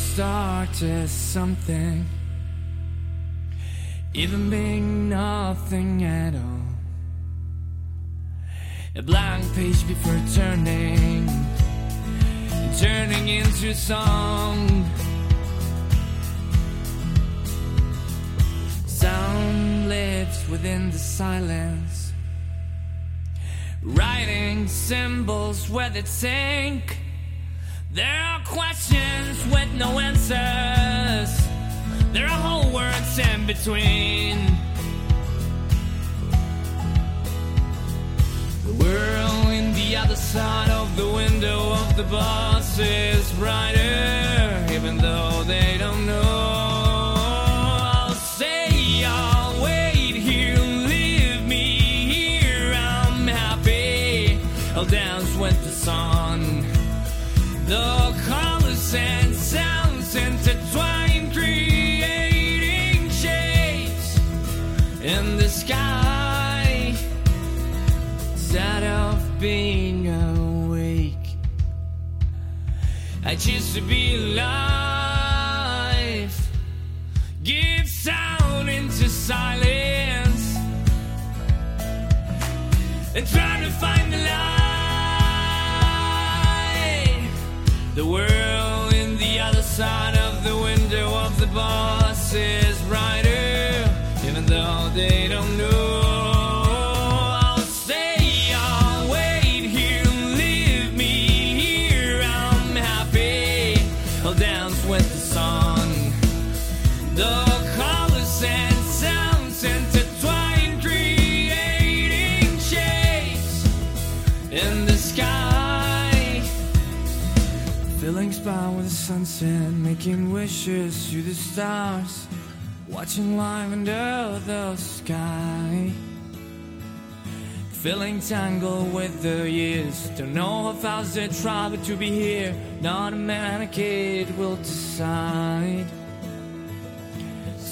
Starts as something, even being nothing at all. A blank page before turning, turning into song. Sound lives within the silence, writing symbols where they sink. There are questions with no answers. There are whole words in between. The world in the other side of the window of the bus is brighter, even though they don't know. I'll say I'll wait here, leave me here. I'm happy. I'll dance with the sun. The colors and sounds intertwine, creating shapes in the sky. Instead of being awake, I choose to be alive. Give sound into silence and try The world in the other side of the window of the bus is brighter, even though they don't know. Filling spot with the sunset, making wishes to the stars, watching life under the sky. Feeling tangled with the years, don't know how fast they travel to be here. Not a man, a kid will decide.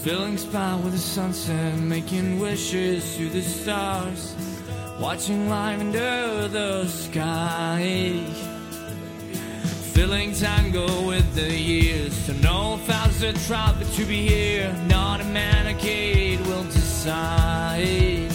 Filling spot with the sunset, making wishes to the stars, watching life under the sky. Feeling tangled with the years, to know fast the travel to be here. Not a man, a kid will decide.